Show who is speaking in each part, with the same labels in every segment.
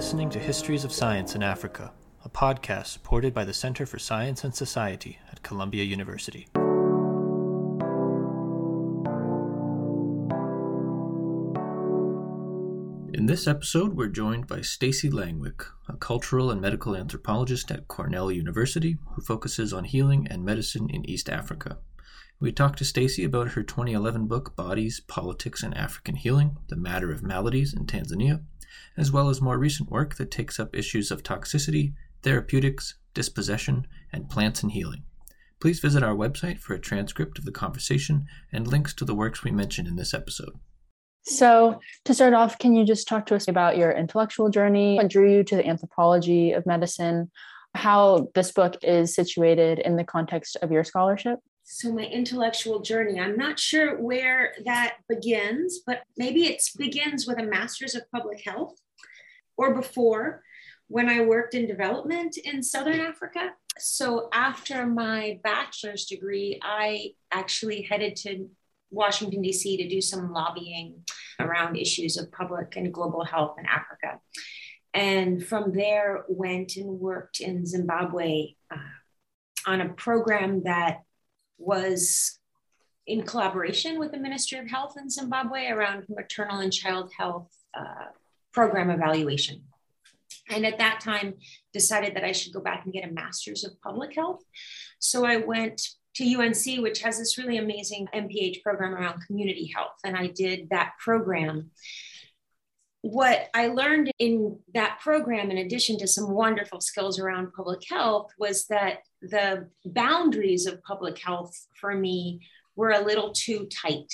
Speaker 1: listening to Histories of Science in Africa, a podcast supported by the Center for Science and Society at Columbia University. In this episode, we're joined by Stacey Langwick, a cultural and medical anthropologist at Cornell University who focuses on healing and medicine in East Africa. We talked to Stacey about her 2011 book Bodies, Politics, and African Healing: The Matter of Maladies in Tanzania, as well as more recent work that takes up issues of toxicity, therapeutics, dispossession, and plants and healing. Please visit our website for a transcript of the conversation and links to the works we mentioned in this episode.
Speaker 2: So, to start off, can you just talk to us about your intellectual journey? What drew you to the anthropology of medicine? How this book is situated in the context of your scholarship?
Speaker 3: So, my intellectual journey, I'm not sure where that begins, but maybe it begins with a master's of public health or before when I worked in development in Southern Africa. So, after my bachelor's degree, I actually headed to Washington, D.C. to do some lobbying around issues of public and global health in Africa. And from there, went and worked in Zimbabwe uh, on a program that was in collaboration with the Ministry of Health in Zimbabwe around maternal and child health uh, program evaluation. And at that time, decided that I should go back and get a master's of public health. So I went to UNC, which has this really amazing MPH program around community health. And I did that program. What I learned in that program, in addition to some wonderful skills around public health, was that the boundaries of public health for me were a little too tight.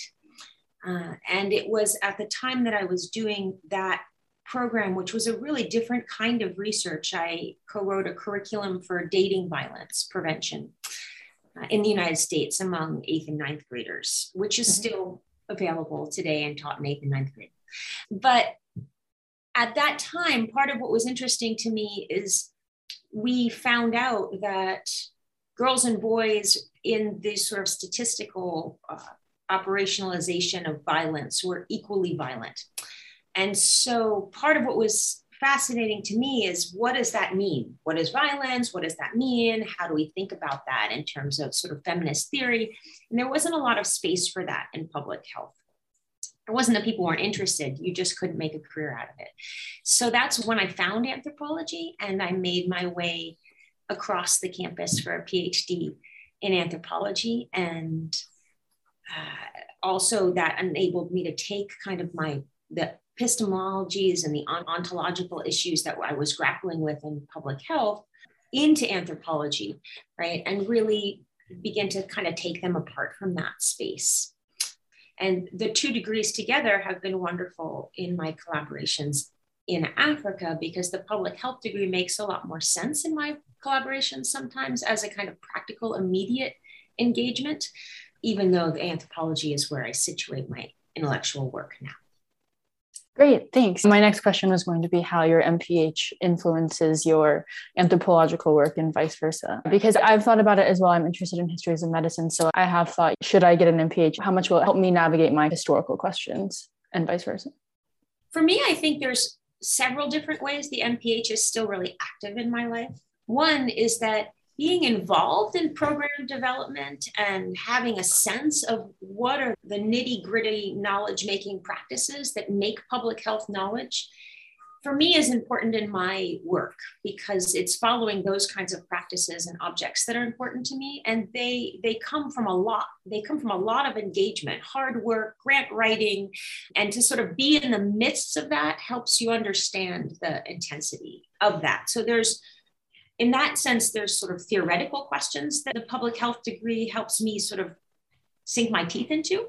Speaker 3: Uh, and it was at the time that I was doing that program, which was a really different kind of research. I co wrote a curriculum for dating violence prevention uh, in the United States among eighth and ninth graders, which is mm-hmm. still available today and taught in eighth and ninth grade. But at that time, part of what was interesting to me is we found out that girls and boys in this sort of statistical uh, operationalization of violence were equally violent. And so part of what was fascinating to me is what does that mean? What is violence? What does that mean? How do we think about that in terms of sort of feminist theory? And there wasn't a lot of space for that in public health. It wasn't that people weren't interested, you just couldn't make a career out of it. So that's when I found anthropology and I made my way across the campus for a PhD in anthropology. And uh, also that enabled me to take kind of my the epistemologies and the ontological issues that I was grappling with in public health into anthropology, right? And really begin to kind of take them apart from that space. And the two degrees together have been wonderful in my collaborations in Africa because the public health degree makes a lot more sense in my collaborations sometimes as a kind of practical, immediate engagement, even though the anthropology is where I situate my intellectual work now.
Speaker 2: Great, thanks. My next question was going to be how your MPH influences your anthropological work and vice versa. Because I've thought about it as well. I'm interested in histories of medicine. So I have thought, should I get an MPH? How much will it help me navigate my historical questions and vice versa?
Speaker 3: For me, I think there's several different ways the MPH is still really active in my life. One is that being involved in program development and having a sense of what are the nitty gritty knowledge making practices that make public health knowledge for me is important in my work because it's following those kinds of practices and objects that are important to me. And they they come from a lot they come from a lot of engagement. Hard work grant writing and to sort of be in the midst of that helps you understand the intensity of that. So there's in that sense, there's sort of theoretical questions that the public health degree helps me sort of sink my teeth into.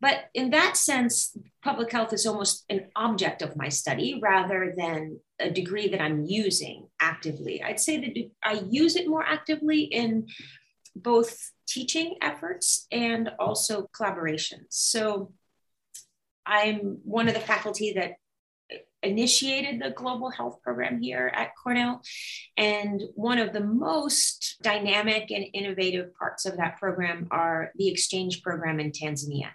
Speaker 3: But in that sense, public health is almost an object of my study rather than a degree that I'm using actively. I'd say that I use it more actively in both teaching efforts and also collaborations. So I'm one of the faculty that initiated the global health program here at Cornell. And one of the most dynamic and innovative parts of that program are the exchange program in Tanzania.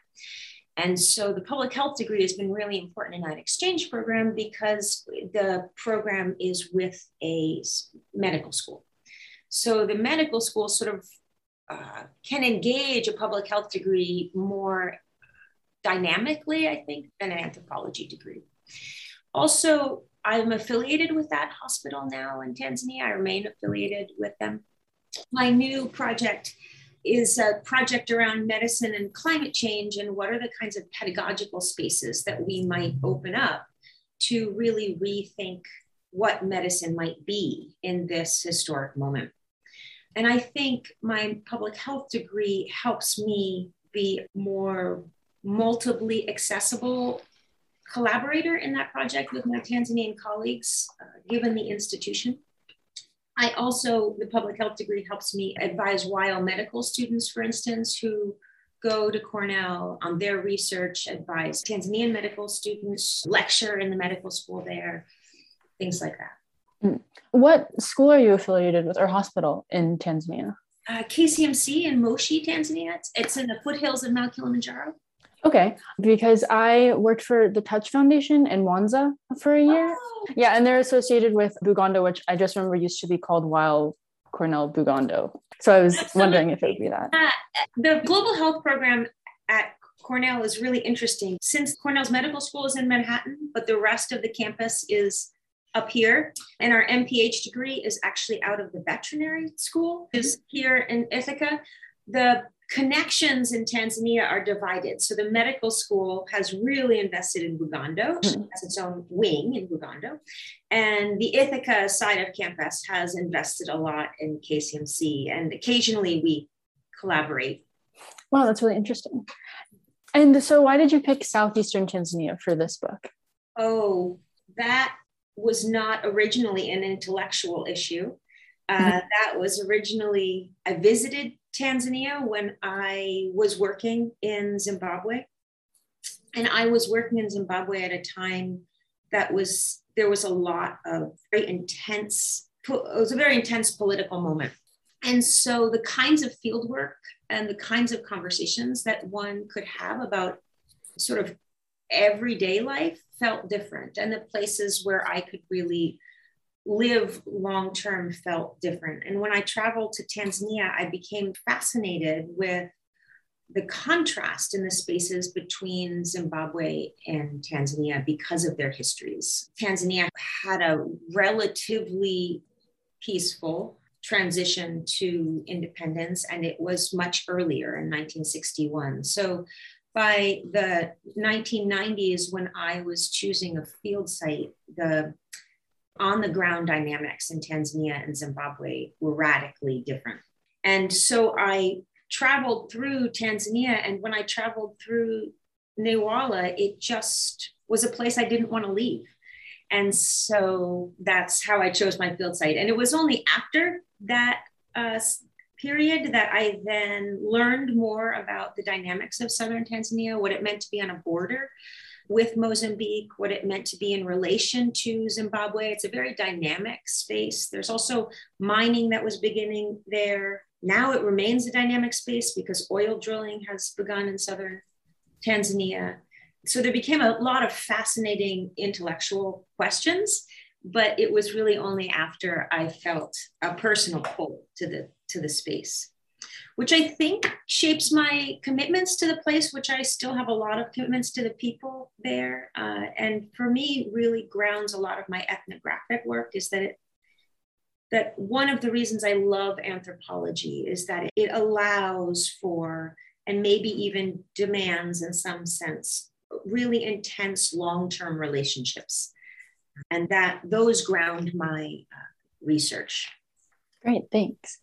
Speaker 3: And so the public health degree has been really important in that exchange program because the program is with a medical school. So the medical school sort of uh, can engage a public health degree more dynamically, I think, than an anthropology degree. Also, I'm affiliated with that hospital now in Tanzania. I remain affiliated with them. My new project is a project around medicine and climate change and what are the kinds of pedagogical spaces that we might open up to really rethink what medicine might be in this historic moment. And I think my public health degree helps me be more multiply accessible collaborator in that project with my Tanzanian colleagues, uh, given the institution. I also, the public health degree helps me advise Weill medical students, for instance, who go to Cornell on their research, advise Tanzanian medical students, lecture in the medical school there, things like that.
Speaker 2: Hmm. What school are you affiliated with or hospital in Tanzania?
Speaker 3: Uh, KCMC in Moshi, Tanzania. It's, it's in the foothills of Mount Kilimanjaro.
Speaker 2: Okay, because I worked for the Touch Foundation in Mwanza for a year. Oh. Yeah, and they're associated with Bugando, which I just remember used to be called Weill Cornell Bugando. So I was wondering if it would be that. Uh,
Speaker 3: the global health program at Cornell is really interesting. Since Cornell's medical school is in Manhattan, but the rest of the campus is up here, and our MPH degree is actually out of the veterinary school, is here in Ithaca. The connections in Tanzania are divided. So the medical school has really invested in Bugando, mm-hmm. has its own wing in Bugando. And the Ithaca side of campus has invested a lot in KCMC. And occasionally we collaborate.
Speaker 2: Wow, that's really interesting. And so why did you pick Southeastern Tanzania for this book?
Speaker 3: Oh, that was not originally an intellectual issue. Uh, mm-hmm. that was originally, I visited Tanzania when I was working in Zimbabwe. And I was working in Zimbabwe at a time that was, there was a lot of very intense, it was a very intense political moment. And so the kinds of field work and the kinds of conversations that one could have about sort of everyday life felt different. And the places where I could really live long term felt different. And when I traveled to Tanzania, I became fascinated with the contrast in the spaces between Zimbabwe and Tanzania because of their histories. Tanzania had a relatively peaceful transition to independence, and it was much earlier in 1961. So by the 1990s, when I was choosing a field site, the on the ground dynamics in Tanzania and Zimbabwe were radically different. And so I traveled through Tanzania, and when I traveled through Newala, it just was a place I didn't want to leave. And so that's how I chose my field site. And it was only after that uh, period that I then learned more about the dynamics of southern Tanzania, what it meant to be on a border with Mozambique, what it meant to be in relation to Zimbabwe. It's a very dynamic space. There's also mining that was beginning there. Now it remains a dynamic space because oil drilling has begun in southern Tanzania. So there became a lot of fascinating intellectual questions, but it was really only after I felt a personal pull to the to the space which I think shapes my commitments to the place, which I still have a lot of commitments to the people there. Uh, and for me, really grounds a lot of my ethnographic work is that it, that one of the reasons I love anthropology is that it allows for and maybe even demands in some sense really intense long-term relationships. And that those ground my uh, research.
Speaker 2: Great thanks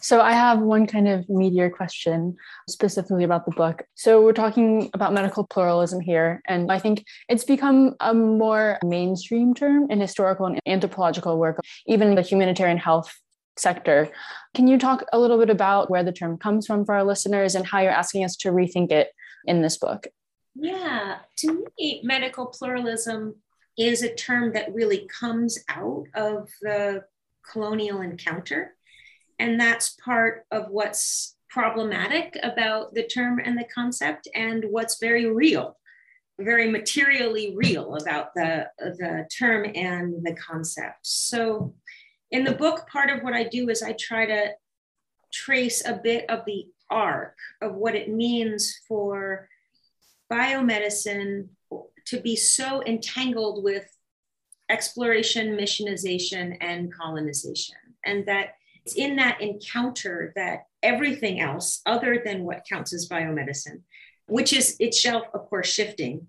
Speaker 2: so I have one kind of meteor question specifically about the book. So we're talking about medical pluralism here, and I think it's become a more mainstream term in historical and anthropological work, even the humanitarian health sector. Can you talk a little bit about where the term comes from for our listeners and how you're asking us to rethink it in this book?
Speaker 3: Yeah, to me, medical pluralism is a term that really comes out of the colonial encounter and that's part of what's problematic about the term and the concept and what's very real very materially real about the, the term and the concept so in the book part of what i do is i try to trace a bit of the arc of what it means for biomedicine to be so entangled with exploration, missionization, and colonization. And that it's in that encounter that everything else, other than what counts as biomedicine, which is itself, of course, shifting,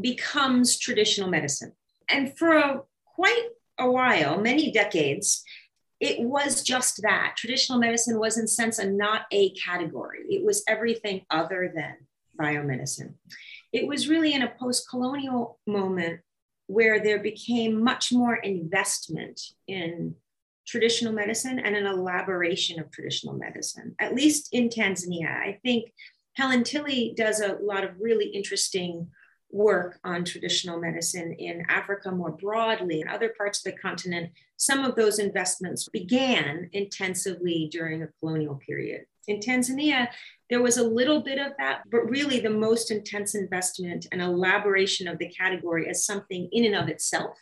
Speaker 3: becomes traditional medicine. And for a, quite a while, many decades, it was just that. Traditional medicine was, in sense, a not a category. It was everything other than biomedicine. It was really in a post colonial moment where there became much more investment in traditional medicine and an elaboration of traditional medicine, at least in Tanzania. I think Helen Tilley does a lot of really interesting work on traditional medicine in Africa more broadly and other parts of the continent. Some of those investments began intensively during the colonial period. In Tanzania, there was a little bit of that, but really the most intense investment and elaboration of the category as something in and of itself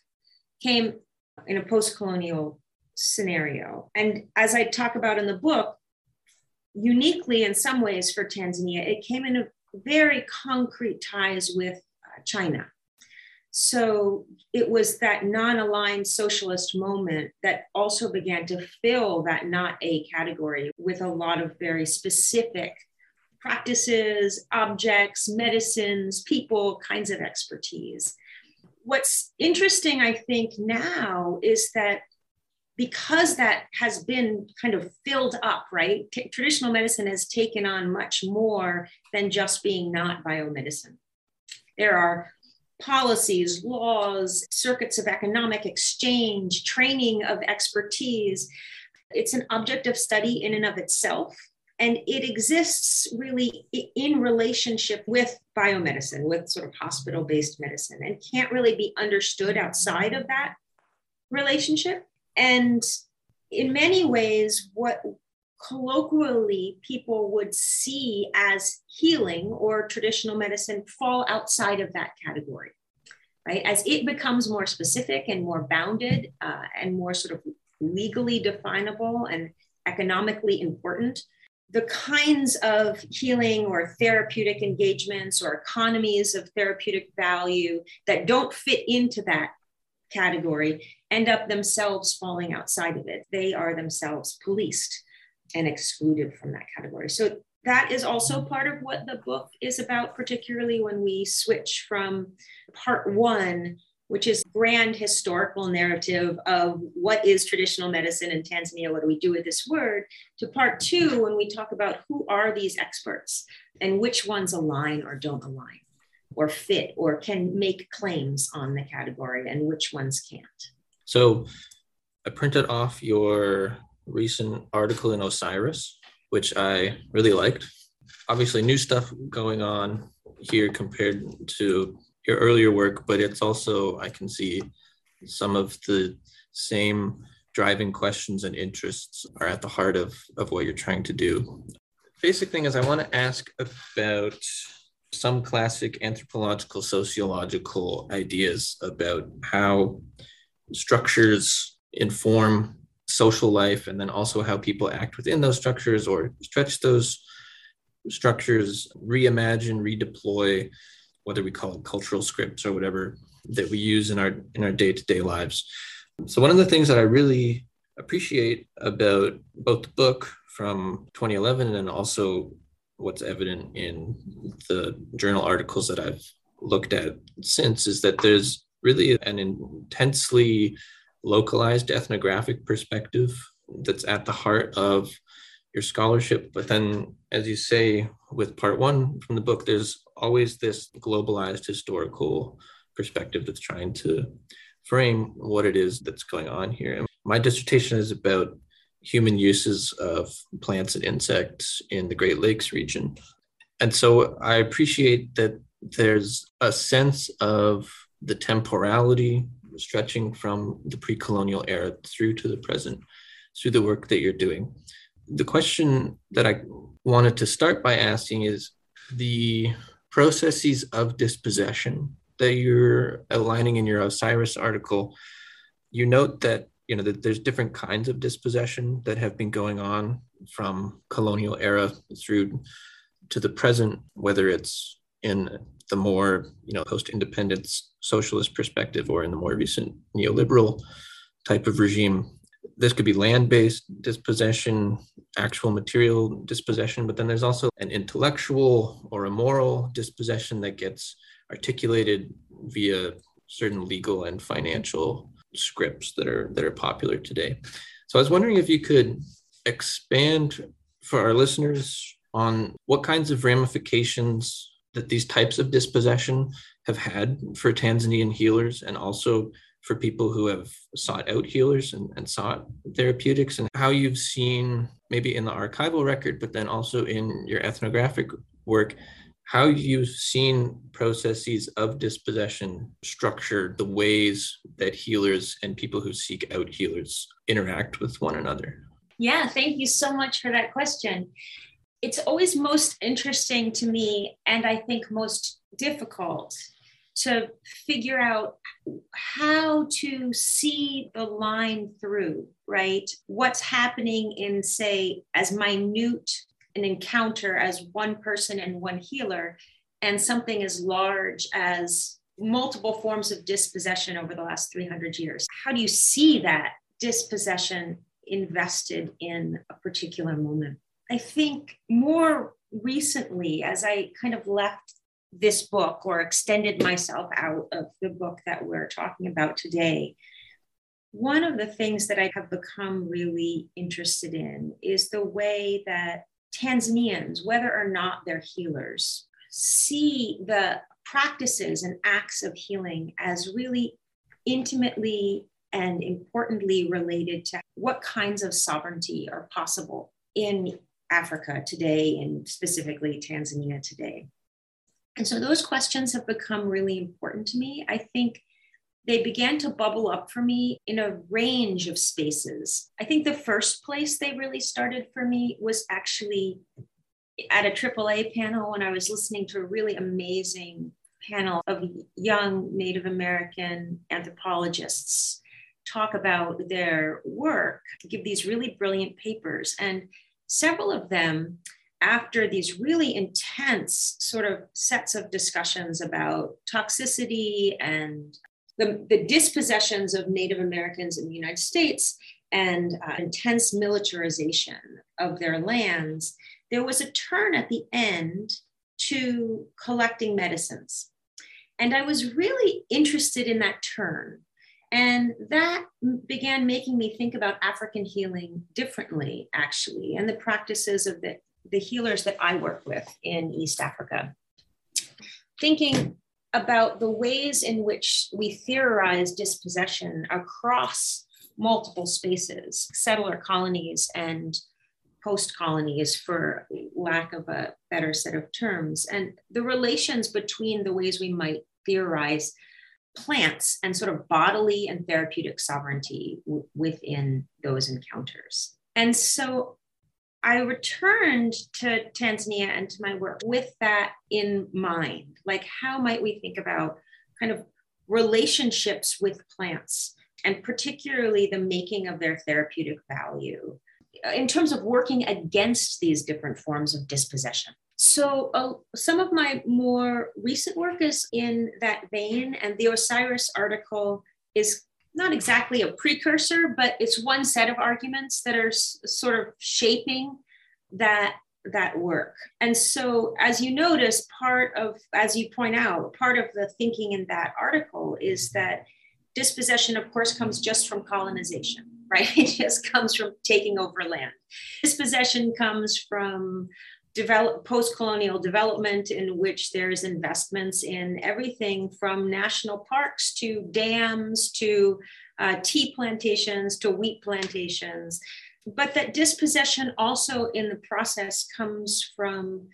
Speaker 3: came in a post colonial scenario. And as I talk about in the book, uniquely in some ways for Tanzania, it came in very concrete ties with uh, China. So it was that non aligned socialist moment that also began to fill that not a category with a lot of very specific practices, objects, medicines, people, kinds of expertise. What's interesting, I think, now is that because that has been kind of filled up, right? T- traditional medicine has taken on much more than just being not biomedicine. There are policies, laws, circuits of economic exchange, training of expertise. It's an object of study in and of itself. And it exists really in relationship with biomedicine, with sort of hospital based medicine, and can't really be understood outside of that relationship. And in many ways, what colloquially people would see as healing or traditional medicine fall outside of that category right? As it becomes more specific and more bounded uh, and more sort of legally definable and economically important the kinds of healing or therapeutic engagements or economies of therapeutic value that don't fit into that category end up themselves falling outside of it they are themselves policed and excluded from that category. So that is also part of what the book is about, particularly when we switch from part one, which is grand historical narrative of what is traditional medicine in Tanzania, what do we do with this word, to part two, when we talk about who are these experts and which ones align or don't align or fit or can make claims on the category and which ones can't.
Speaker 1: So I printed off your recent article in Osiris, which I really liked. Obviously, new stuff going on here compared to your earlier work, but it's also, I can see some of the same driving questions and interests are at the heart of, of what you're trying to do. Basic thing is, I want to ask about some classic anthropological, sociological ideas about how structures inform social life and then also how people act within those structures or stretch those structures, reimagine, redeploy, whether we call it cultural scripts or whatever that we use in our in our day-to-day lives. So one of the things that I really appreciate about both the book from 2011 and also what's evident in the journal articles that I've looked at since is that there's really an intensely localized ethnographic perspective that's at the heart of your scholarship. But then, as you say with part one from the book, there's always this globalized historical perspective that's trying to frame what it is that's going on here. And my dissertation is about human uses of plants and insects in the Great Lakes region. And so I appreciate that there's a sense of the temporality stretching from the pre colonial era through to the present through the work that you're doing. The question that I wanted to start by asking is the processes of dispossession that you're outlining in your Osiris article. You note that you know there's different kinds of dispossession that have been going on from colonial era through to the present, whether it's in the more you know post-independence socialist perspective or in the more recent neoliberal type of regime. This could be land-based dispossession actual material dispossession but then there's also an intellectual or a moral dispossession that gets articulated via certain legal and financial scripts that are that are popular today. So i was wondering if you could expand for our listeners on what kinds of ramifications that these types of dispossession have had for Tanzanian healers and also for people who have sought out healers and, and sought therapeutics and how you've seen maybe in the archival record but then also in your ethnographic work how you've seen processes of dispossession structured the ways that healers and people who seek out healers interact with one another
Speaker 3: yeah thank you so much for that question it's always most interesting to me and i think most difficult to figure out how to see the line through, right? What's happening in, say, as minute an encounter as one person and one healer, and something as large as multiple forms of dispossession over the last 300 years. How do you see that dispossession invested in a particular moment? I think more recently, as I kind of left this book or extended myself out of the book that we're talking about today, one of the things that I have become really interested in is the way that Tanzanians, whether or not they're healers, see the practices and acts of healing as really intimately and importantly related to what kinds of sovereignty are possible in Africa today and specifically Tanzania today. And so those questions have become really important to me. I think they began to bubble up for me in a range of spaces. I think the first place they really started for me was actually at a AAA panel when I was listening to a really amazing panel of young Native American anthropologists talk about their work, give these really brilliant papers. And several of them after these really intense sort of sets of discussions about toxicity and the, the dispossessions of Native Americans in the United States and uh, intense militarization of their lands, there was a turn at the end to collecting medicines. And I was really interested in that turn. And that began making me think about African healing differently, actually, and the practices of the the healers that I work with in East Africa, thinking about the ways in which we theorize dispossession across multiple spaces, settler colonies and post colonies, for lack of a better set of terms, and the relations between the ways we might theorize plants and sort of bodily and therapeutic sovereignty w- within those encounters. And so I returned to Tanzania and to my work with that in mind. Like, how might we think about kind of relationships with plants and particularly the making of their therapeutic value in terms of working against these different forms of dispossession? So, uh, some of my more recent work is in that vein, and the Osiris article is not exactly a precursor, but it's one set of arguments that are s- sort of shaping that that work. And so, as you notice, part of, as you point out, part of the thinking in that article is that dispossession, of course, comes just from colonization, right? It just comes from taking over land. Dispossession comes from develop post-colonial development in which there's investments in everything from national parks to dams to uh, tea plantations to wheat plantations. But that dispossession also in the process comes from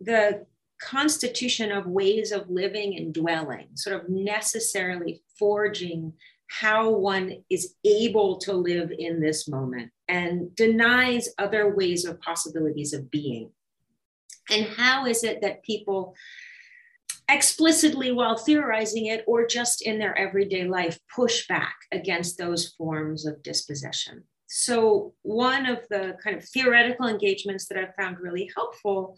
Speaker 3: the constitution of ways of living and dwelling sort of necessarily forging how one is able to live in this moment and denies other ways of possibilities of being And how is it that people explicitly while theorizing it or just in their everyday life push back against those forms of dispossession? So, one of the kind of theoretical engagements that I've found really helpful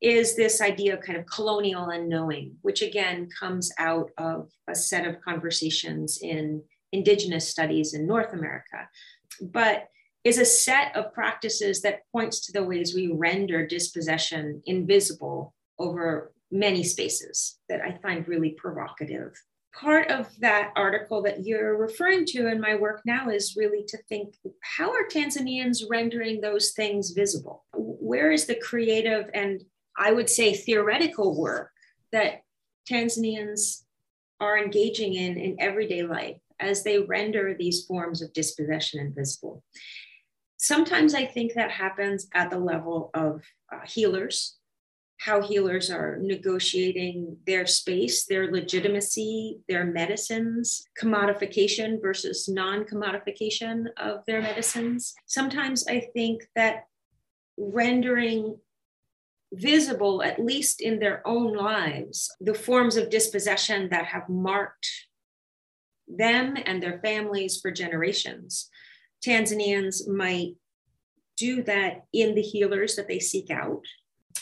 Speaker 3: is this idea of kind of colonial unknowing, which again comes out of a set of conversations in Indigenous studies in North America, but is a set of practices that points to the ways we render dispossession invisible over many spaces that I find really provocative. Part of that article that you're referring to in my work now is really to think how are Tanzanians rendering those things visible? Where is the creative and I would say theoretical work that Tanzanians are engaging in in everyday life as they render these forms of dispossession invisible. Sometimes I think that happens at the level of uh, healers, how healers are negotiating their space, their legitimacy, their medicines, commodification versus non commodification of their medicines. Sometimes I think that rendering visible, at least in their own lives, the forms of dispossession that have marked them and their families for generations. Tanzanians might do that in the healers that they seek out.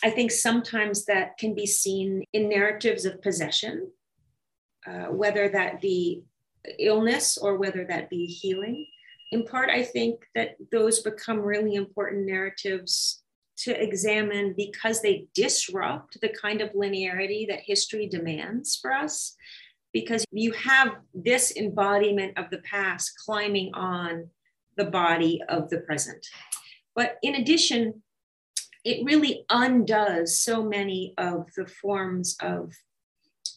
Speaker 3: I think sometimes that can be seen in narratives of possession, uh, whether that be illness or whether that be healing. In part, I think that those become really important narratives to examine because they disrupt the kind of linearity that history demands for us. Because you have this embodiment of the past climbing on the body of the present. But in addition, it really undoes so many of the forms of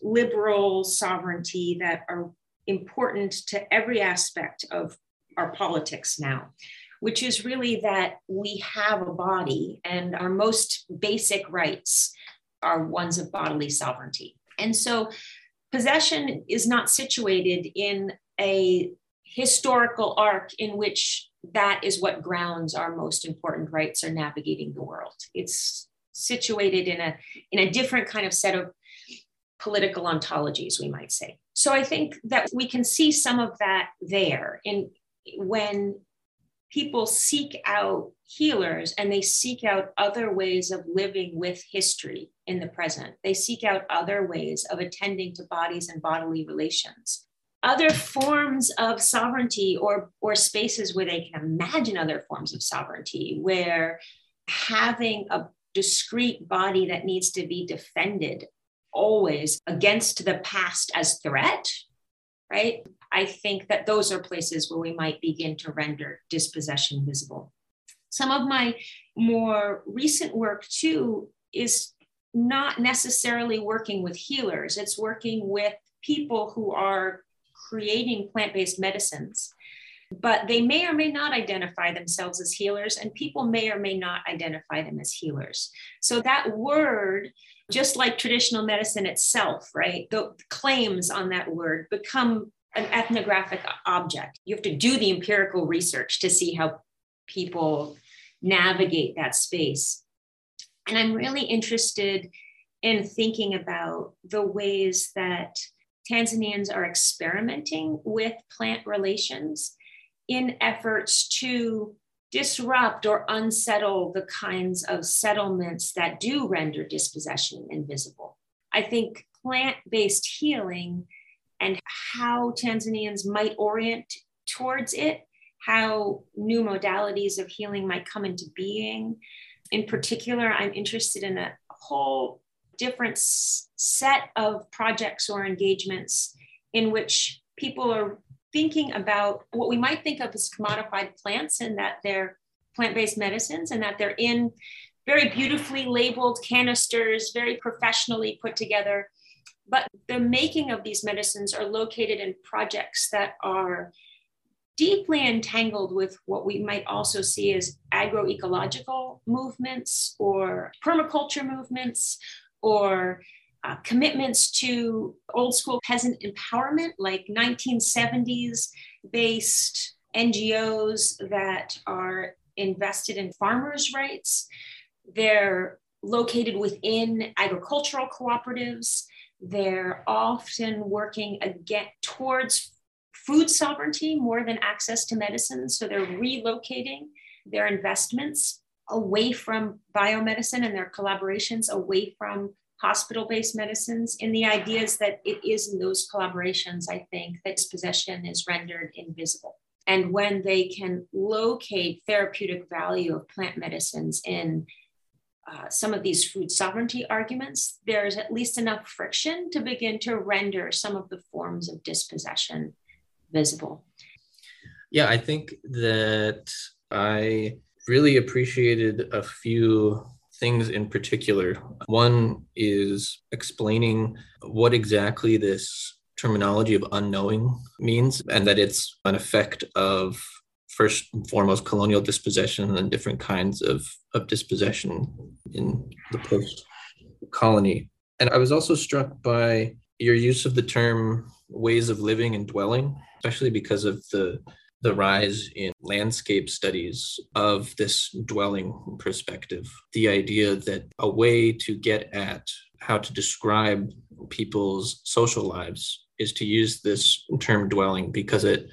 Speaker 3: liberal sovereignty that are important to every aspect of our politics now which is really that we have a body and our most basic rights are ones of bodily sovereignty. And so possession is not situated in a historical arc in which that is what grounds our most important rights are navigating the world. It's situated in a in a different kind of set of political ontologies, we might say. So I think that we can see some of that there in when people seek out healers and they seek out other ways of living with history in the present. They seek out other ways of attending to bodies and bodily relations. Other forms of sovereignty or, or spaces where they can imagine other forms of sovereignty, where having a discrete body that needs to be defended always against the past as threat, right? I think that those are places where we might begin to render dispossession visible. Some of my more recent work, too, is not necessarily working with healers, it's working with people who are creating plant based medicines. But they may or may not identify themselves as healers, and people may or may not identify them as healers. So, that word just like traditional medicine itself, right? The claims on that word become an ethnographic object. You have to do the empirical research to see how people navigate that space. And I'm really interested in thinking about the ways that Tanzanians are experimenting with plant relations in efforts to disrupt or unsettle the kinds of settlements that do render dispossession invisible. I think plant based healing and how Tanzanians might orient towards it, how new modalities of healing might come into being. In particular, I'm interested in a whole different set of projects or engagements in which people are thinking about what we might think of as commodified plants and that they're plant-based medicines and that they're in very beautifully labeled canisters, very professionally put together. But the making of these medicines are located in projects that are deeply entangled with what we might also see as agroecological movements or permaculture movements or uh, commitments to old school peasant empowerment, like 1970s based NGOs that are invested in farmers' rights. They're located within agricultural cooperatives. They're often working again towards food sovereignty more than access to medicine. So they're relocating their investments away from biomedicine and their collaborations away from hospital based medicines. And the idea is that it is in those collaborations, I think, that dispossession is rendered invisible. And when they can locate therapeutic value of plant medicines in uh, some of these food sovereignty arguments, there's at least enough friction to begin to render some of the forms of dispossession visible.
Speaker 1: Yeah, I think that I really appreciated a few things in particular. One is explaining what exactly this terminology of unknowing means, and that it's an effect of first and foremost colonial dispossession and different kinds of, of dispossession in the post colony. And I was also struck by your use of the term ways of living and dwelling, especially because of the the rise in landscape studies of this dwelling perspective. The idea that a way to get at how to describe people's social lives is to use this term dwelling because it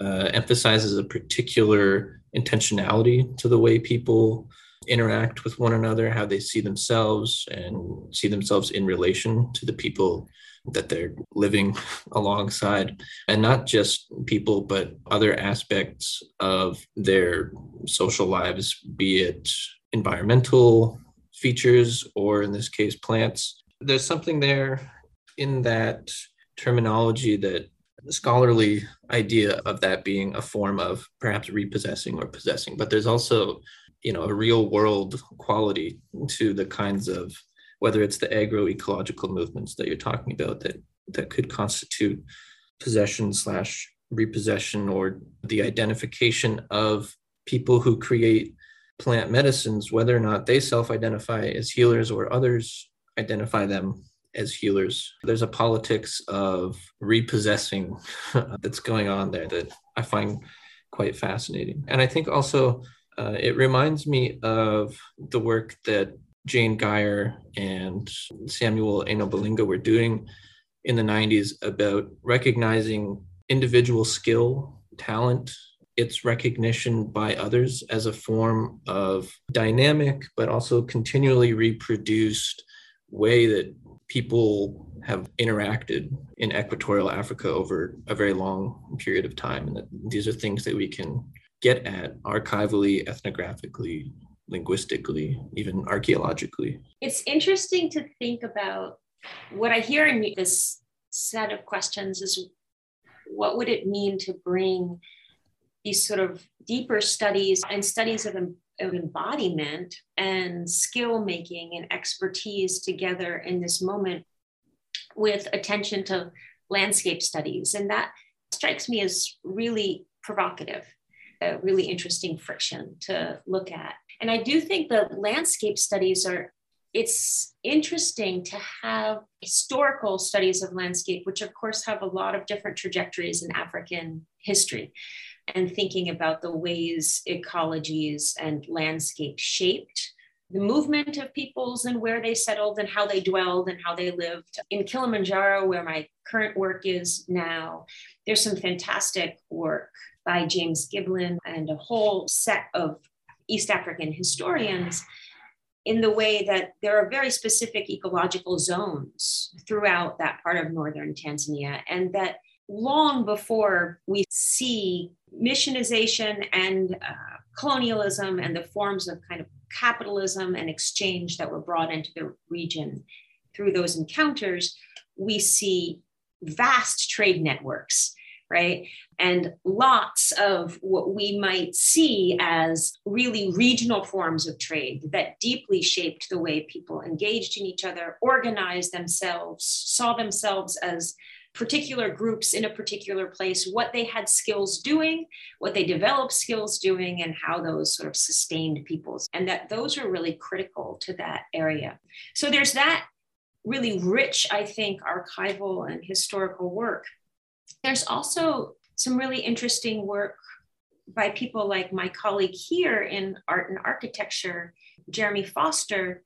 Speaker 1: uh, emphasizes a particular intentionality to the way people interact with one another, how they see themselves and see themselves in relation to the people that they're living alongside, and not just people, but other aspects of their social lives, be it environmental features or, in this case, plants. There's something there in that terminology that scholarly idea of that being a form of perhaps repossessing or possessing but there's also you know a real world quality to the kinds of whether it's the agroecological movements that you're talking about that that could constitute possession slash repossession or the identification of people who create plant medicines, whether or not they self-identify as healers or others identify them as healers. There's a politics of repossessing that's going on there that I find quite fascinating. And I think also uh, it reminds me of the work that Jane Guyer and Samuel Eno Belinga were doing in the 90s about recognizing individual skill, talent, its recognition by others as a form of dynamic, but also continually reproduced way that people have interacted in equatorial Africa over a very long period of time. And that these are things that we can get at archivally, ethnographically, linguistically, even archaeologically.
Speaker 3: It's interesting to think about what I hear in this set of questions is what would it mean to bring these sort of deeper studies and studies of, of embodiment and skill making and expertise together in this moment with attention to landscape studies. And that strikes me as really provocative, a really interesting friction to look at. And I do think the landscape studies are, it's interesting to have historical studies of landscape, which of course have a lot of different trajectories in African history, and thinking about the ways ecologies and landscape shaped the movement of peoples and where they settled and how they dwelled and how they lived. In Kilimanjaro, where my current work is now, there's some fantastic work by James Giblin and a whole set of East African historians in the way that there are very specific ecological zones throughout that part of northern Tanzania, and that long before we see missionization and uh, colonialism and the forms of kind of capitalism and exchange that were brought into the region through those encounters, we see vast trade networks right? And lots of what we might see as really regional forms of trade that deeply shaped the way people engaged in each other, organized themselves, saw themselves as particular groups in a particular place, what they had skills doing, what they developed skills doing, and how those sort of sustained peoples. And that those are really critical to that area. So there's that really rich, I think, archival and historical work there's also some really interesting work by people like my colleague here in art and architecture, Jeremy Foster,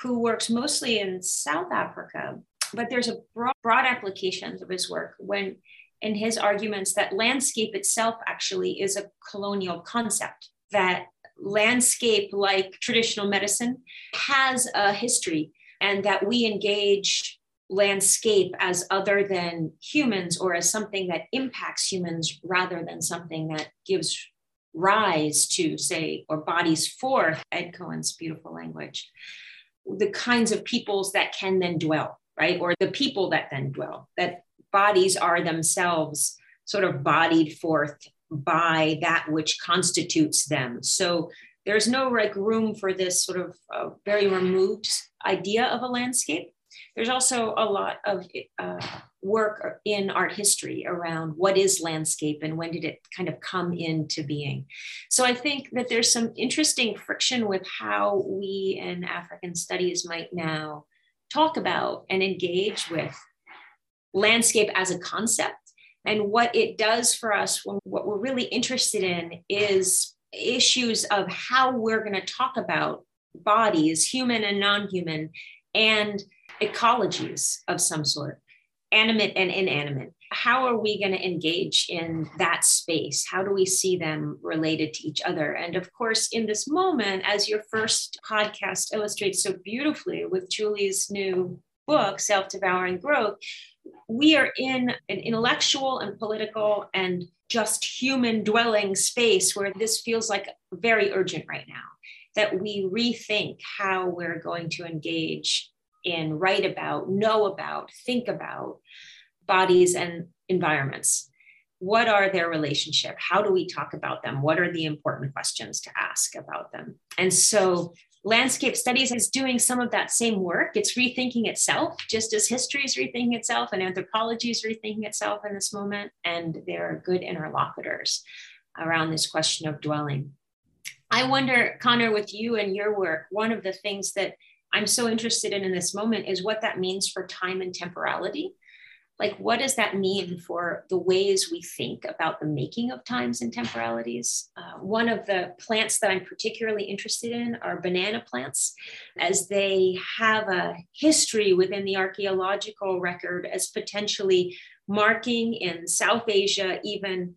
Speaker 3: who works mostly in South Africa, but there's a broad, broad applications of his work when in his arguments that landscape itself actually is a colonial concept that landscape like traditional medicine has a history and that we engage landscape as other than humans or as something that impacts humans rather than something that gives rise to say or bodies forth ed cohen's beautiful language. The kinds of peoples that can then dwell right? Or the people that then dwell that bodies are themselves sort of bodied forth by that which constitutes them. So there's no like room for this sort of uh, very removed idea of a landscape there's also a lot of uh, work in art history around what is landscape and when did it kind of come into being. So I think that there's some interesting friction with how we in African studies might now talk about and engage with landscape as a concept. And what it does for us, when what we're really interested in is issues of how we're going to talk about bodies, human and non human, and ecologies of some sort, animate and inanimate. How are we going to engage in that space? How do we see them related to each other? And of course, in this moment, as your first podcast illustrates so beautifully with Julie's new book, Self Devouring Growth, we are in an intellectual and political and just human dwelling space where this feels like very urgent right now that we rethink how we're going to engage in, write about, know about, think about bodies and environments. What are their relationship? How do we talk about them? What are the important questions to ask about them? And so landscape studies is doing some of that same work. It's rethinking itself, just as history is rethinking itself and anthropology is rethinking itself in this moment. And they're good interlocutors around this question of dwelling. I wonder, Connor, with you and your work, one of the things that I'm so interested in in this moment is what that means for time and temporality. Like, what does that mean for the ways we think about the making of times and temporalities? Uh, one of the plants that I'm particularly interested in are banana plants, as they have a history within the archaeological record as potentially marking in South Asia, even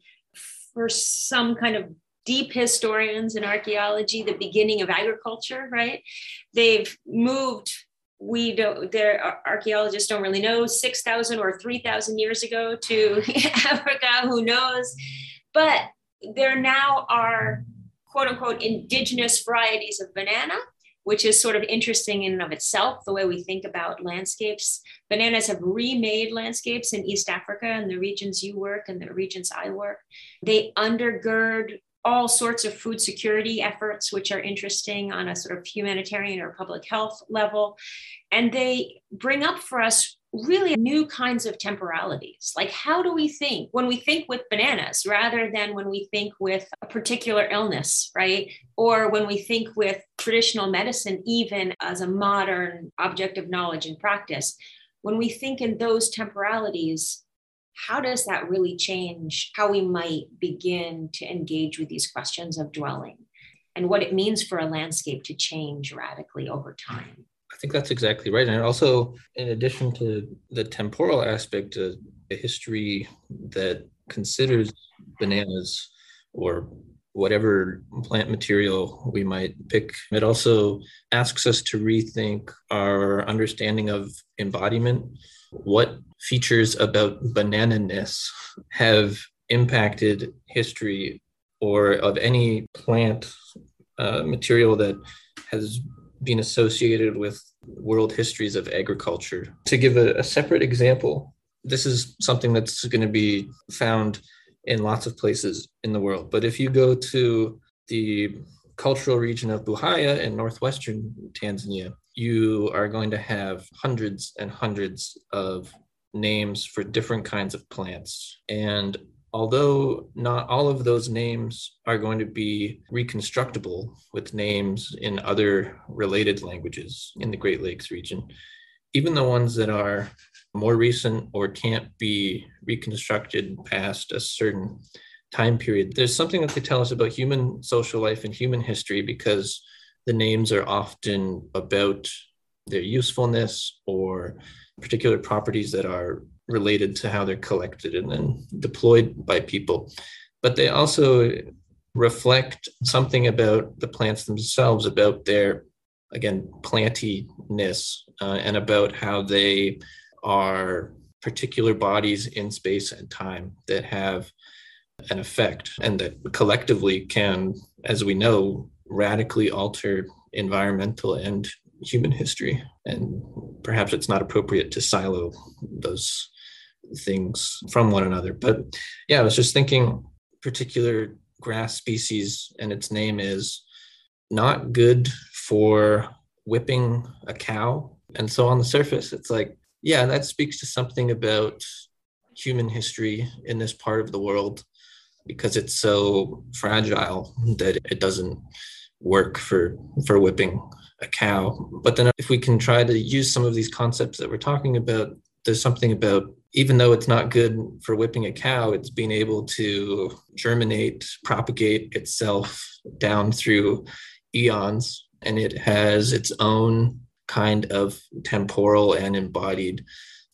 Speaker 3: for some kind of deep historians in archaeology, the beginning of agriculture, right? They've moved, we don't, their archaeologists don't really know, 6,000 or 3,000 years ago to Africa, who knows? But there now are quote unquote indigenous varieties of banana which is sort of interesting in and of itself, the way we think about landscapes. Bananas have remade landscapes in East Africa and the regions you work and the regions I work. They undergird all sorts of food security efforts, which are interesting on a sort of humanitarian or public health level. And they bring up for us really new kinds of temporalities. Like, how do we think when we think with bananas rather than when we think with a particular illness, right? Or when we think with traditional medicine, even as a modern object of knowledge and practice? When we think in those temporalities, how does that really change how we might begin to engage with these questions of dwelling and what it means for a landscape to change radically over time?
Speaker 1: I think that's exactly right. And also, in addition to the temporal aspect, uh, a history that considers bananas or whatever plant material we might pick. It also asks us to rethink our understanding of embodiment what features about banananess have impacted history or of any plant uh, material that has been associated with world histories of agriculture. To give a, a separate example, this is something that's going to be found in lots of places in the world. But if you go to the cultural region of Buhaya in northwestern Tanzania, you are going to have hundreds and hundreds of names for different kinds of plants. And although not all of those names are going to be reconstructible with names in other related languages in the Great Lakes region, even the ones that are more recent or can't be reconstructed past a certain time period, there's something that they tell us about human social life and human history because the names are often about their usefulness or particular properties that are related to how they're collected and then deployed by people. But they also reflect something about the plants themselves, about their, again, plantiness, uh, and about how they are particular bodies in space and time that have an effect and that collectively can, as we know, radically alter environmental and human history. And perhaps it's not appropriate to silo those things from one another. But yeah, I was just thinking particular grass species and its name is not good for whipping a cow. And so on the surface, it's like, yeah, that speaks to something about human history in this part of the world because it's so fragile that it doesn't work for for whipping a cow. But then if we can try to use some of these concepts that we're talking about, there's something about even though it's not good for whipping a cow, it's being able to germinate, propagate itself down through eons. And it has its own kind of temporal and embodied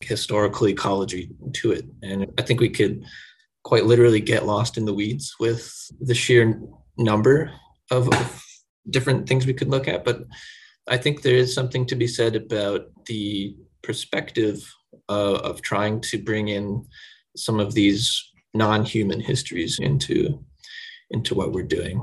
Speaker 1: historical ecology to it. And I think we could quite literally get lost in the weeds with the sheer number of, of different things we could look at. But I think there is something to be said about the perspective uh, of trying to bring in some of these non-human histories into into what we're doing.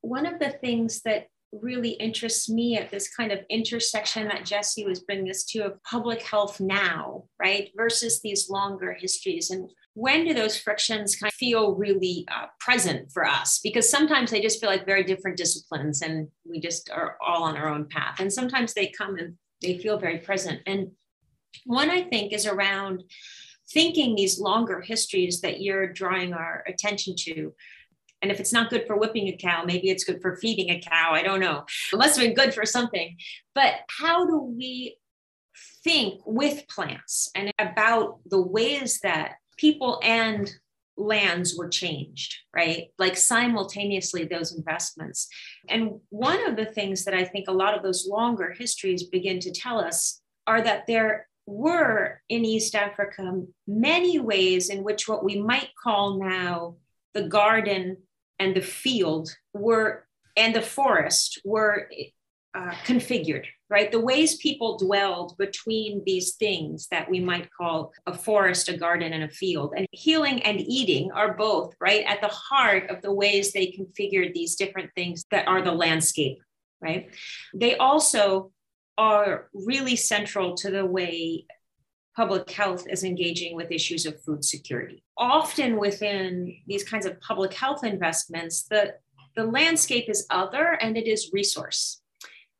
Speaker 3: One of the things that really interests me at this kind of intersection that Jesse was bringing us to of public health now, right, versus these longer histories. And when do those frictions kind of feel really uh, present for us? Because sometimes they just feel like very different disciplines and we just are all on our own path. And sometimes they come and they feel very present. And one, I think, is around thinking these longer histories that you're drawing our attention to and if it's not good for whipping a cow, maybe it's good for feeding a cow. I don't know. It must have been good for something. But how do we think with plants and about the ways that people and lands were changed, right? Like simultaneously, those investments. And one of the things that I think a lot of those longer histories begin to tell us are that there were in East Africa many ways in which what we might call now the garden and the field were and the forest were uh, configured right? The ways people dwelled between these things that we might call a forest a garden and a field. And healing and eating are both right at the heart of the ways they configured these different things that are the landscape right? They also are really central to the way public health is engaging with issues of food security. Often within these kinds of public health investments, the, the landscape is other and it is resource,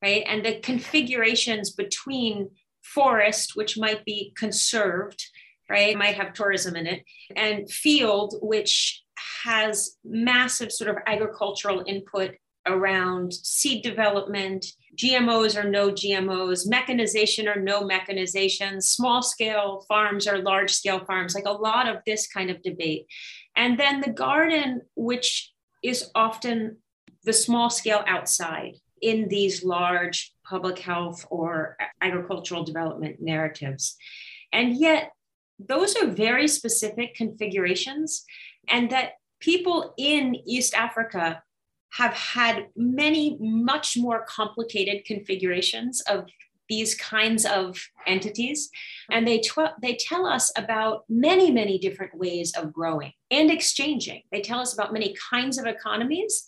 Speaker 3: right? And the configurations between forest, which might be conserved, right, might have tourism in it, and field, which has massive sort of agricultural input around seed development, GMOs or no GMOs, mechanization or no mechanization, small scale farms or large scale farms, like a lot of this kind of debate. And then the garden, which is often the small scale outside in these large public health or agricultural development narratives. And yet, those are very specific configurations, and that people in East Africa have had many much more complicated configurations of these kinds of entities and they tw- they tell us about many many different ways of growing and exchanging they tell us about many kinds of economies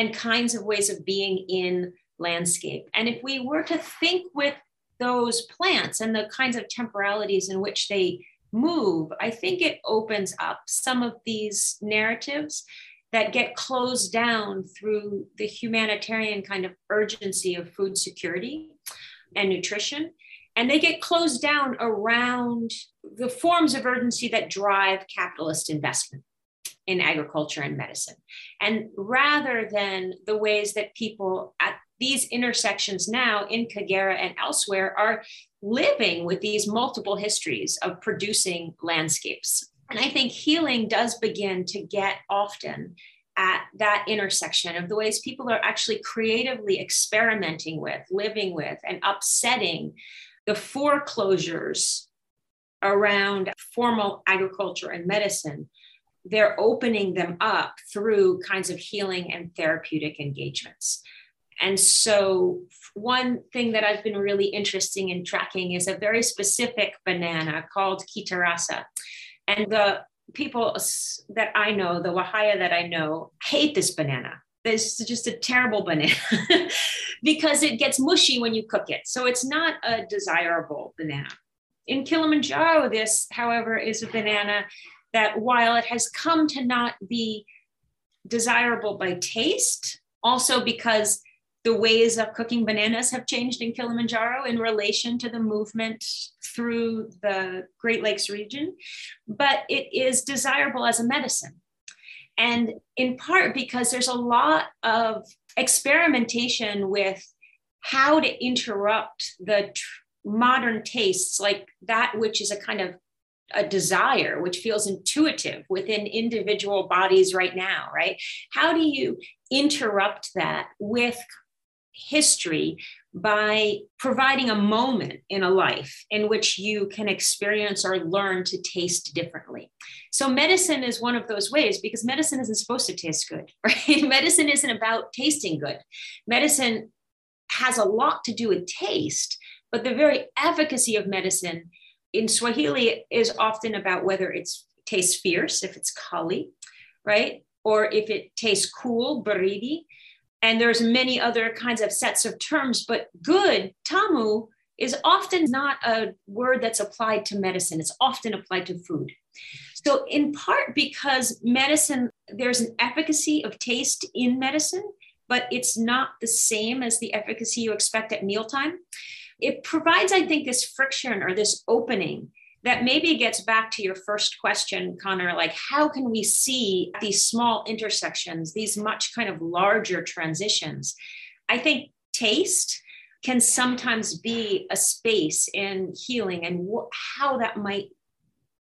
Speaker 3: and kinds of ways of being in landscape and if we were to think with those plants and the kinds of temporalities in which they move i think it opens up some of these narratives that get closed down through the humanitarian kind of urgency of food security and nutrition. And they get closed down around the forms of urgency that drive capitalist investment in agriculture and medicine. And rather than the ways that people at these intersections now in Kagera and elsewhere are living with these multiple histories of producing landscapes and I think healing does begin to get often at that intersection of the ways people are actually creatively experimenting with, living with, and upsetting the foreclosures around formal agriculture and medicine. They're opening them up through kinds of healing and therapeutic engagements. And so, one thing that I've been really interesting in tracking is a very specific banana called Kitarasa. And the people that I know, the Wahaya that I know, hate this banana. This is just a terrible banana because it gets mushy when you cook it. So it's not a desirable banana. In Kilimanjaro, this, however, is a banana that while it has come to not be desirable by taste, also because the ways of cooking bananas have changed in Kilimanjaro in relation to the movement through the Great Lakes region, but it is desirable as a medicine. And in part because there's a lot of experimentation with how to interrupt the tr- modern tastes, like that which is a kind of a desire which feels intuitive within individual bodies right now right how do you interrupt that with history by providing a moment in a life in which you can experience or learn to taste differently. So, medicine is one of those ways because medicine isn't supposed to taste good, right? medicine isn't about tasting good. Medicine has a lot to do with taste, but the very efficacy of medicine in Swahili is often about whether it tastes fierce, if it's kali, right? Or if it tastes cool, baridi, and there's many other kinds of sets of terms but good tamu is often not a word that's applied to medicine. It's often applied to food. So in part because medicine there's an efficacy of taste in medicine but it's not the same as the efficacy you expect at mealtime it provides i think this friction or this opening that maybe gets back to your first question, Connor, like how can we see these small intersections, these much kind of larger transitions? I think taste can sometimes be a space in healing and wh- how that might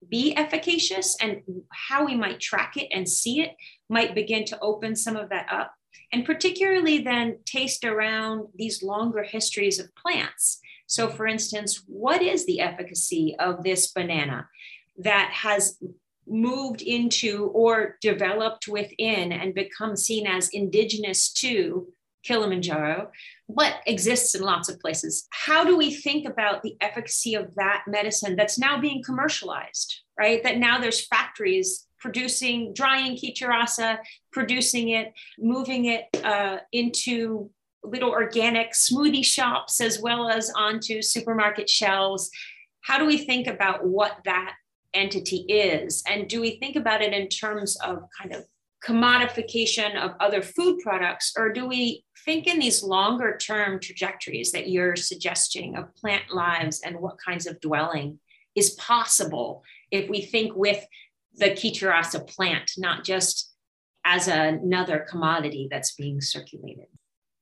Speaker 3: be efficacious and how we might track it and see it might begin to open some of that up. And particularly then taste around these longer histories of plants so, for instance, what is the efficacy of this banana that has moved into or developed within and become seen as indigenous to Kilimanjaro, what exists in lots of places. How do we think about the efficacy of that medicine that's now being commercialized, right? That now there's factories producing, drying Kitarasa, producing it, moving it uh, into little organic smoothie shops as well as onto supermarket shelves. How do we think about what that entity is? And do we think about it in terms of kind of commodification of other food products, or do we think in these longer term trajectories that you're suggesting of plant lives and what kinds of dwelling is possible if we think with the Kitarasa plant, not just as another commodity that's being circulated?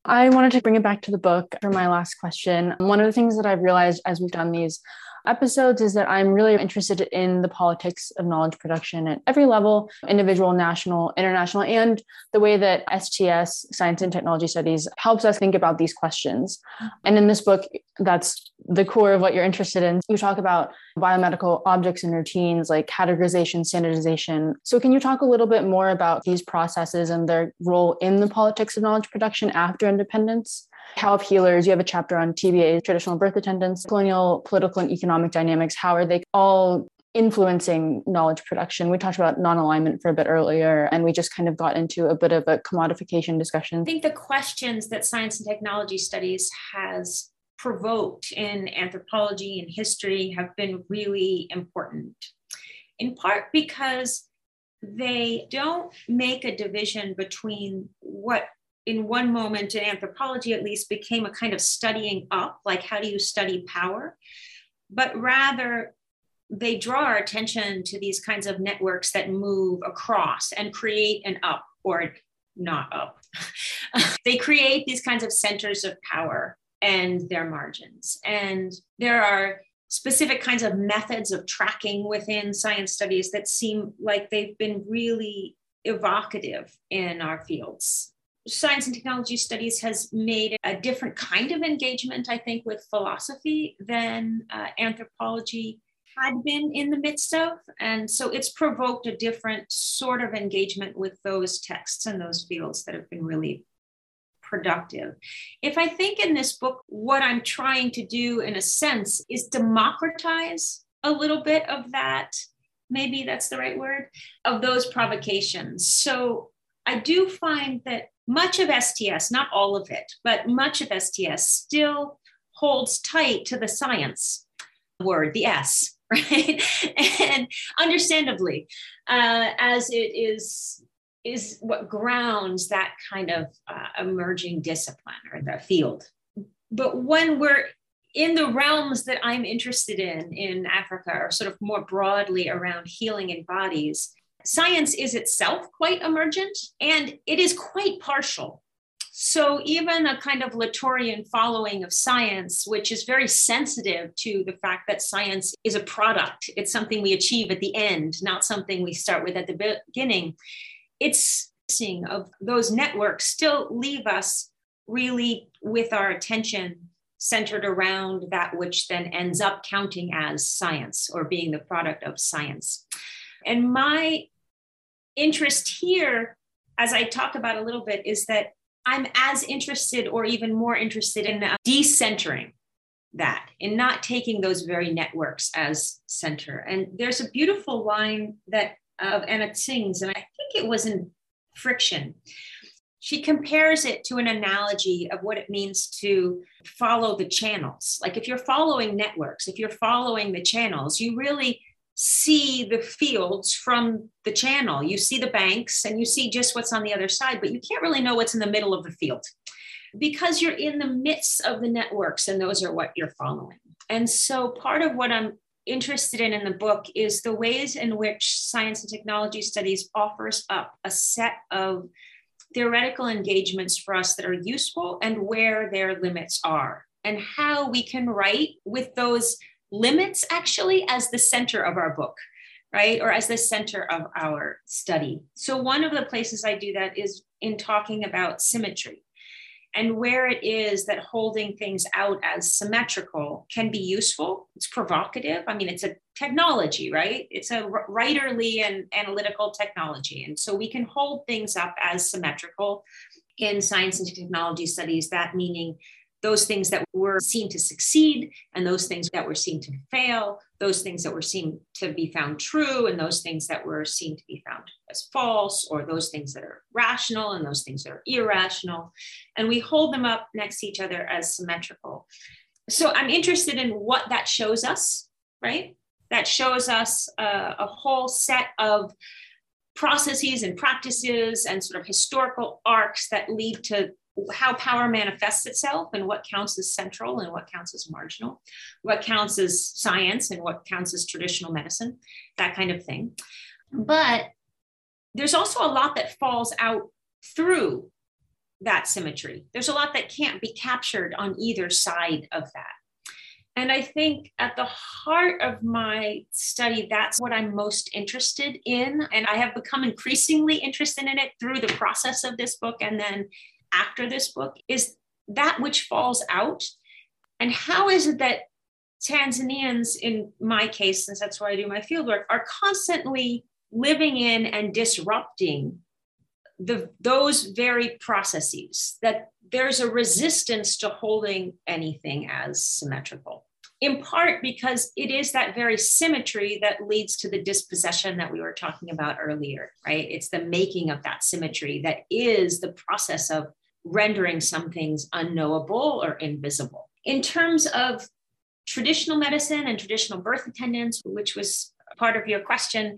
Speaker 2: I wanted to bring it back to the book for my last question. One of the things that I've realized as we've done these episodes is that I'm really interested in the politics of knowledge production at every level individual, national, international, and the way that STS, Science and Technology Studies, helps us think about these questions. And in this book, that's the core of what you're interested in. You talk about biomedical objects and routines like categorization, standardization. So, can you talk a little bit more about these processes and their role in the politics of knowledge production after independence? How of Healers, you have a chapter on TBA, traditional birth attendants, colonial, political, and economic dynamics. How are they all influencing knowledge production? We talked about non alignment for a bit earlier, and we just kind of got into a bit of a commodification discussion.
Speaker 3: I think the questions that science and technology studies has provoked in anthropology and history have been really important, in part because they don't make a division between what in one moment in anthropology at least became a kind of studying up like how do you study power? But rather they draw our attention to these kinds of networks that move across and create an up or not up. They create these kinds of centers of power and their margins. And there are specific kinds of methods of tracking within science studies that seem like they've been really evocative in our fields. Science and technology studies has made a different kind of engagement, I think, with philosophy than uh, anthropology had been in the midst of. And so it's provoked a different sort of engagement with those texts and those fields that have been really productive. If I think in this book, what I'm trying to do in a sense is democratize a little bit of that, maybe that's the right word, of those provocations. So I do find that much of STS, not all of it, but much of STS still holds tight to the science word, the S, right? and understandably, uh, as it is is what grounds that kind of uh, emerging discipline or the field. But when we're in the realms that I'm interested in in Africa, or sort of more broadly around healing in bodies, science is itself quite emergent and it is quite partial. So, even a kind of Latourian following of science, which is very sensitive to the fact that science is a product, it's something we achieve at the end, not something we start with at the beginning. It's of those networks still leave us really with our attention centered around that which then ends up counting as science or being the product of science. And my interest here, as I talk about a little bit, is that I'm as interested or even more interested in uh, decentering that, in not taking those very networks as center. And there's a beautiful line that of Anna Tsing's, and I think it was in Friction. She compares it to an analogy of what it means to follow the channels. Like if you're following networks, if you're following the channels, you really see the fields from the channel. You see the banks and you see just what's on the other side, but you can't really know what's in the middle of the field because you're in the midst of the networks and those are what you're following. And so part of what I'm interested in in the book is the ways in which science and technology studies offers up a set of theoretical engagements for us that are useful and where their limits are and how we can write with those limits actually as the center of our book, right? Or as the center of our study. So, one of the places I do that is in talking about symmetry and where it is that holding things out as symmetrical can be useful. It's provocative. I mean, it's a technology, right? It's a writerly and analytical technology. And so we can hold things up as symmetrical in science and technology studies, that meaning those things that were seen to succeed and those things that were seen to fail, those things that were seen to be found true and those things that were seen to be found as false, or those things that are rational and those things that are irrational. And we hold them up next to each other as symmetrical. So I'm interested in what that shows us, right? That shows us uh, a whole set of processes and practices and sort of historical arcs that lead to how power manifests itself and what counts as central and what counts as marginal, what counts as science and what counts as traditional medicine, that kind of thing. But there's also a lot that falls out through that symmetry. There's a lot that can't be captured on either side of that. And I think at the heart of my study, that's what I'm most interested in. And I have become increasingly interested in it through the process of this book and then after this book is that which falls out. And how is it that Tanzanians, in my case, since that's where I do my fieldwork, are constantly living in and disrupting the, those very processes, that there's a resistance to holding anything as symmetrical in part because it is that very symmetry that leads to the dispossession that we were talking about earlier, right? It's the making of that symmetry that is the process of rendering some things unknowable or invisible. In terms of traditional medicine and traditional birth attendants, which was part of your question,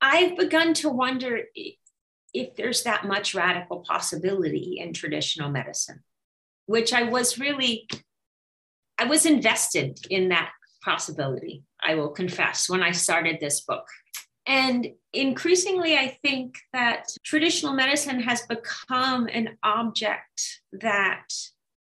Speaker 3: I've begun to wonder if there's that much radical possibility in traditional medicine, which I was really I was invested in that possibility, I will confess, when I started this book. And increasingly, I think that traditional medicine has become an object that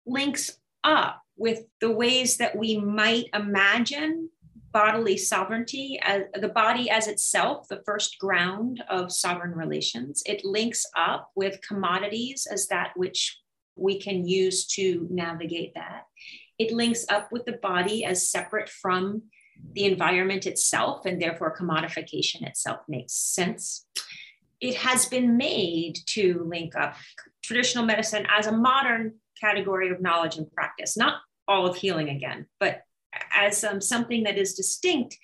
Speaker 3: links up with the ways that we might imagine bodily sovereignty, as the body as itself, the first ground of sovereign relations. It links up with commodities as that which we can use to navigate that. It links up with the body as separate from the environment itself, and therefore commodification itself makes sense. It has been made to link up traditional medicine as a modern category of knowledge and practice, not all of healing again, but as um, something that is distinct,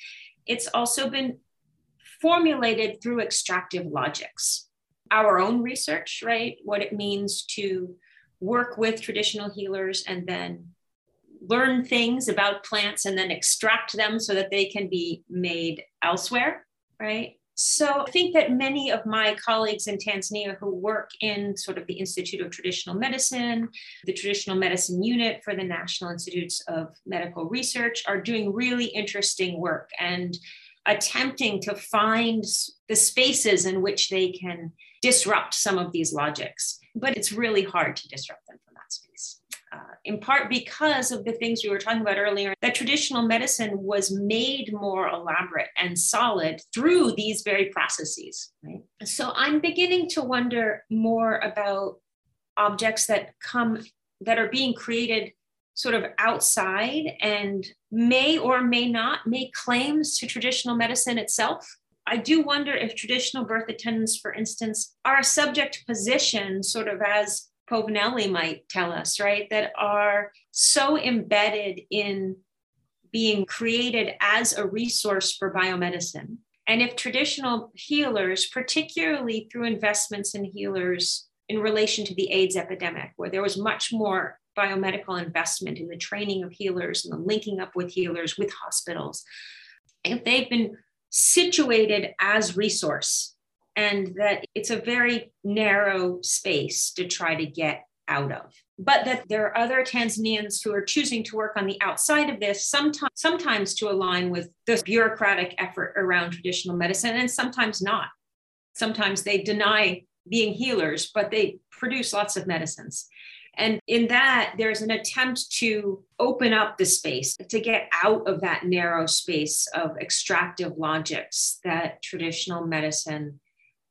Speaker 3: it's also been formulated through extractive logics. Our own research, right? What it means to work with traditional healers and then learn things about plants and then extract them so that they can be made elsewhere, right? So I think that many of my colleagues in Tanzania who work in sort of the Institute of Traditional Medicine, the Traditional Medicine Unit for the National Institutes of Medical Research are doing really interesting work and attempting to find the spaces in which they can disrupt some of these logics. But it's really hard to disrupt them in part because of the things we were talking about earlier, that traditional medicine was made more elaborate and solid through these very processes. Right? So I'm beginning to wonder more about objects that come that are being created sort of outside and may or may not make claims to traditional medicine itself. I do wonder if traditional birth attendants, for instance, are a subject position sort of as Povinelli might tell us, right, that are so embedded in being created as a resource for biomedicine. And if traditional healers, particularly through investments in healers in relation to the AIDS epidemic, where there was much more biomedical investment in the training of healers and the linking up with healers with hospitals, if they've been situated as resource and that it's a very narrow space to try to get out of. But that there are other Tanzanians who are choosing to work on the outside of this, sometimes, sometimes to align with the bureaucratic effort around traditional medicine, and sometimes not. Sometimes they deny being healers, but they produce lots of medicines. And in that, there's an attempt to open up the space, to get out of that narrow space of extractive logics that traditional medicine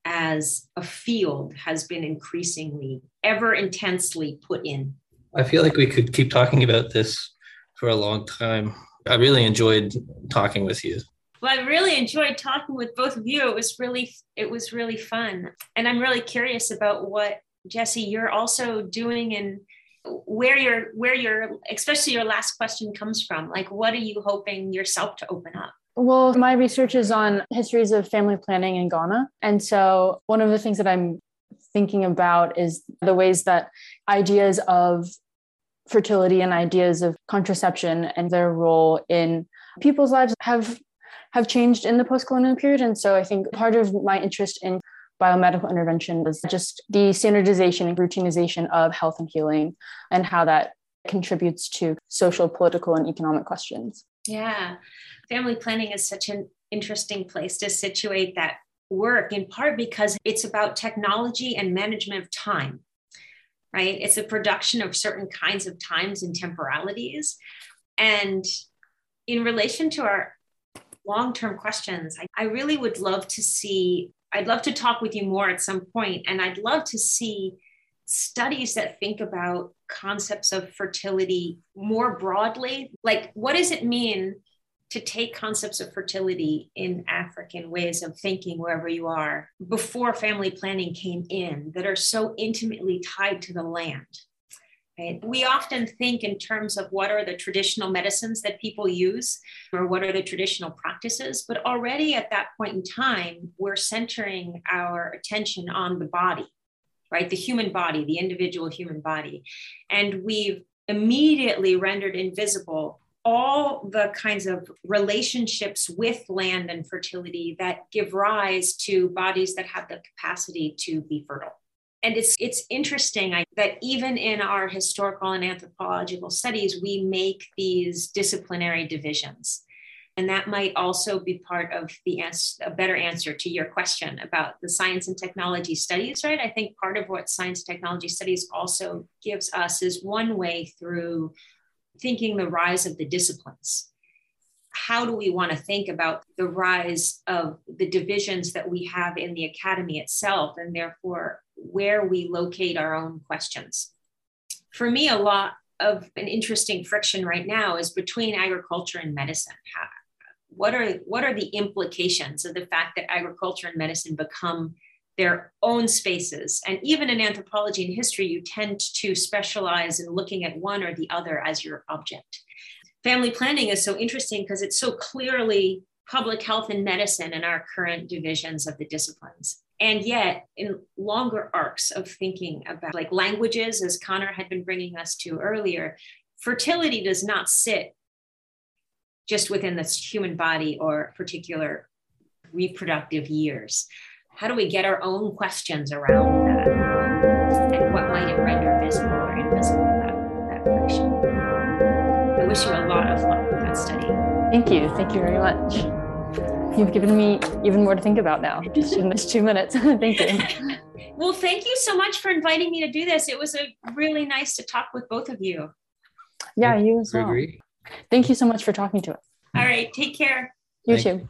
Speaker 3: as a field has been increasingly ever intensely put in.
Speaker 1: I feel like we could keep talking about this for a long time. I really enjoyed talking with you.
Speaker 3: Well, I really enjoyed talking with both of you. It was really it was really fun. And I'm really curious about what Jesse you're also doing and where your where your especially your last question comes from. Like what are you hoping yourself to open up?
Speaker 2: Well, my research is on histories of family planning in Ghana. And so one of the things that I'm thinking about is the ways that ideas of fertility and ideas of contraception and their role in people's lives have have changed in the post-colonial period. And so i think part of my interest in biomedical intervention was just the standardization and routinization of health and healing and how that contributes to social political and economic questions.
Speaker 3: Yeah family planning is such an interesting place to situate that work, in part because it's about technology and management of time, right? It's a production of certain kinds of times and temporalities. And in relation to our long term questions, I, I really would love to see, I'd love to talk with you more at some point, and I'd love to see studies that think about concepts of fertility more broadly. Like, what does it mean to take concepts of fertility in African ways of thinking wherever you are before family planning came in that are so intimately tied to the land. Right? We often think in terms of what are the traditional medicines that people use or what are the traditional practices, but already at that point in time, we're centering our attention on the body, right? The human body, the individual human body. And we've immediately rendered invisible all the kinds of relationships with land and fertility that give rise to bodies that have the capacity to be fertile. And it's it's interesting that even in our historical and anthropological studies, we make these disciplinary divisions. And that might also be part of the answer, a better answer to your question about the science and technology studies, right? I think part of what science and technology studies also gives us is one way through thinking the rise of the disciplines. how do we want to think about the rise of the divisions that we have in the academy itself, and therefore where we locate our own questions? For me, a lot of an interesting friction right now is between agriculture and medicine. What are what are the implications of the fact that agriculture and medicine become their own spaces. And even in anthropology and history you tend to specialize in looking at one or the other as your object. Family planning is so interesting because it's so clearly public health and medicine in our current divisions of the disciplines. And yet in longer arcs of thinking about like languages as connor had been bringing us to earlier fertility does not sit just within the human body or particular reproductive years. How do we get our own questions around that? And what might it render visible or invisible, that, that friction? I wish you a lot of luck with that study.
Speaker 2: Thank you. Thank you very much. You've given me even more to think about now just in this two minutes. thank you.
Speaker 3: well, thank you so much for inviting me to do this. It was a really nice to talk with both of you.
Speaker 2: Yeah, you as well. Agree. Thank you so much for talking to us.
Speaker 3: All right. Take care.
Speaker 2: You Thank too.